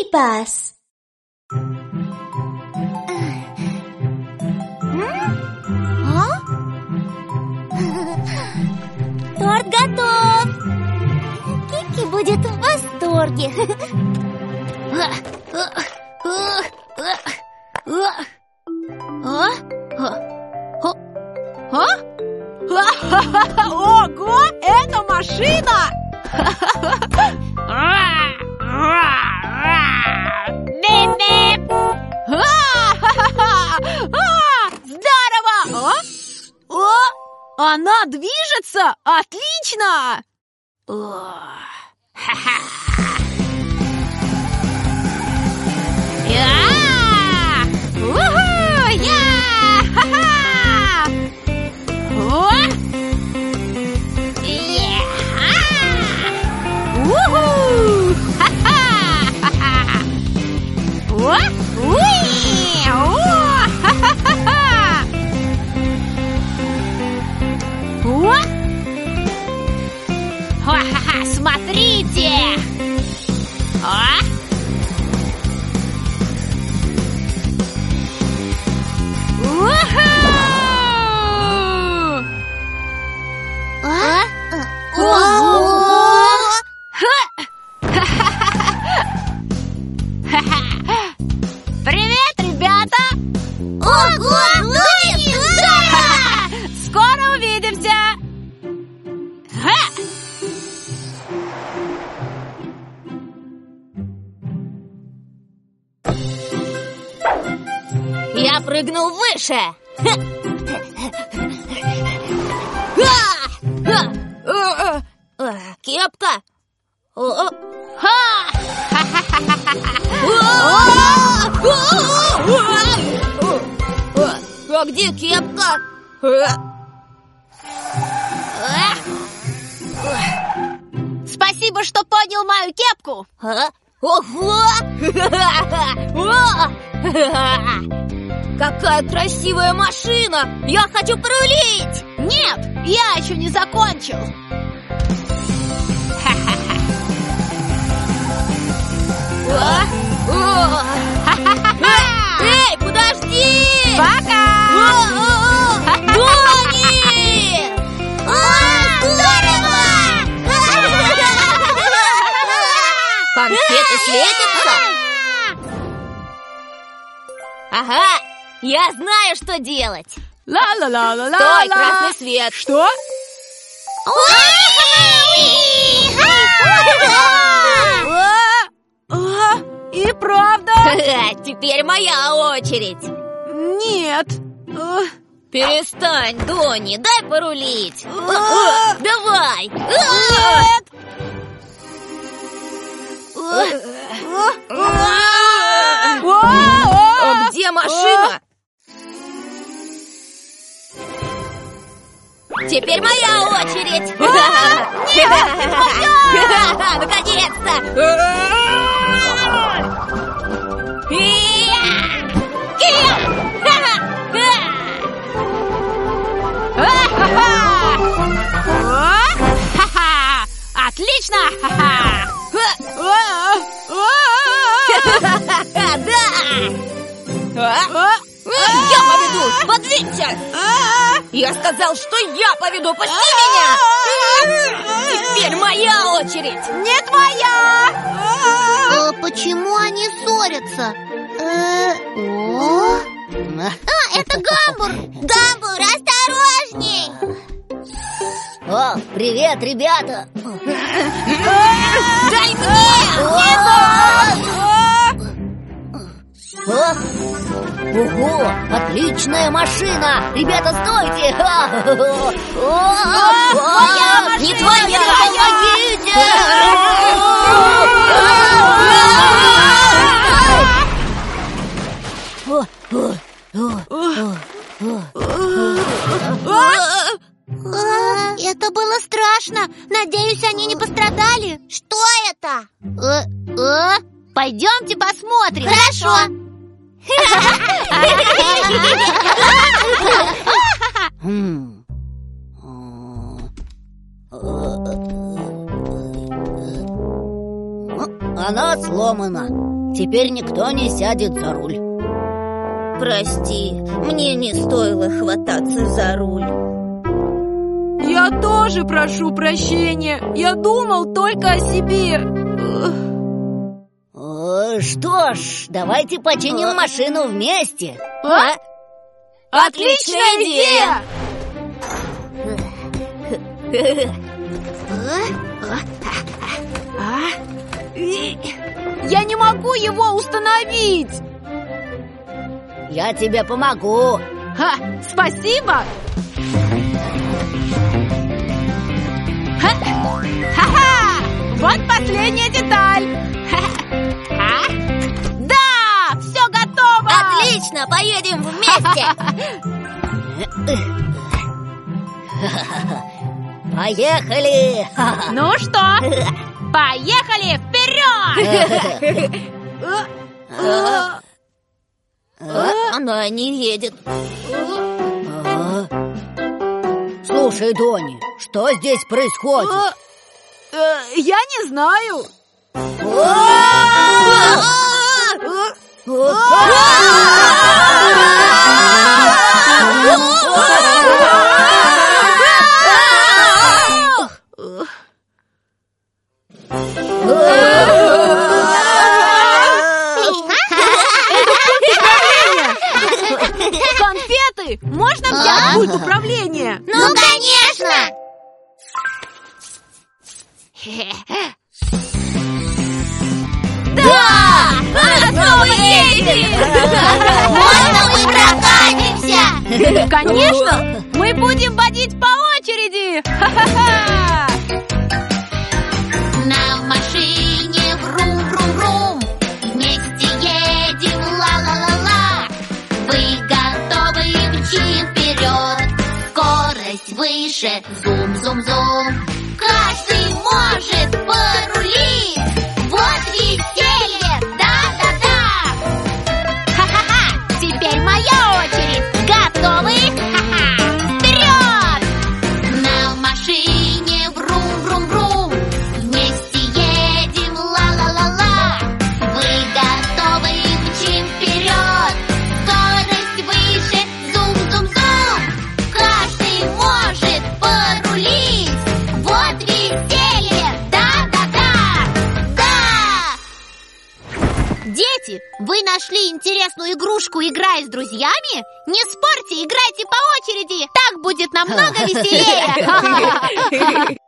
Скрипас. А? Торт готов! Кики будет в восторге. движется! Отлично! Я! Я прыгнул выше! А! А! А! Кепка! А где кепка? Спасибо, что поднял мою кепку! Ого! Какая красивая машина! Я хочу порулить! Нет, я еще не закончил! Конфеты светятся? Ага, я знаю, что делать. Ла-ла-ла-ла-ла! Стой, красный свет. Что? А, а, и правда? Теперь моя очередь. Нет. А, Перестань, Дони, дай порулить. А! Давай. Нет. Где машина? Теперь моя очередь! Наконец-то! Я поведу! Подвинься! Я сказал, что я поведу! Пусти меня! Теперь моя очередь! Не твоя! А почему они ссорятся? Э, о? А, это Гамбур! Гамбур, осторожней! О, привет, ребята! Ого, отличная машина! Ребята, стойте! Не твоя! Помогите! А, это было страшно. Надеюсь, они не пострадали. Что это? Э, э? Пойдемте посмотрим. Хорошо. Хм. Она сломана. теперь никто не сядет за руль. Прости, мне не стоило хвататься за руль. Я тоже прошу прощения. Я думал только о себе Что ж, давайте починим машину вместе А? Отличная идея! Я не могу его установить! Я тебе помогу Ха, спасибо! Ха, Ха-ха! Отлично, поедем вместе Поехали! Ну что, поехали вперед! Она не едет? Слушай, Дони, что здесь происходит? Я не знаю. Конфеты! Можно взять пульт управления? Ну, конечно! Можно мы прокатимся? Конечно! Мы будем водить по очереди! Ха-ха-ха! Дети, вы нашли интересную игрушку, играя с друзьями? Не спорьте, играйте по очереди Так будет намного веселее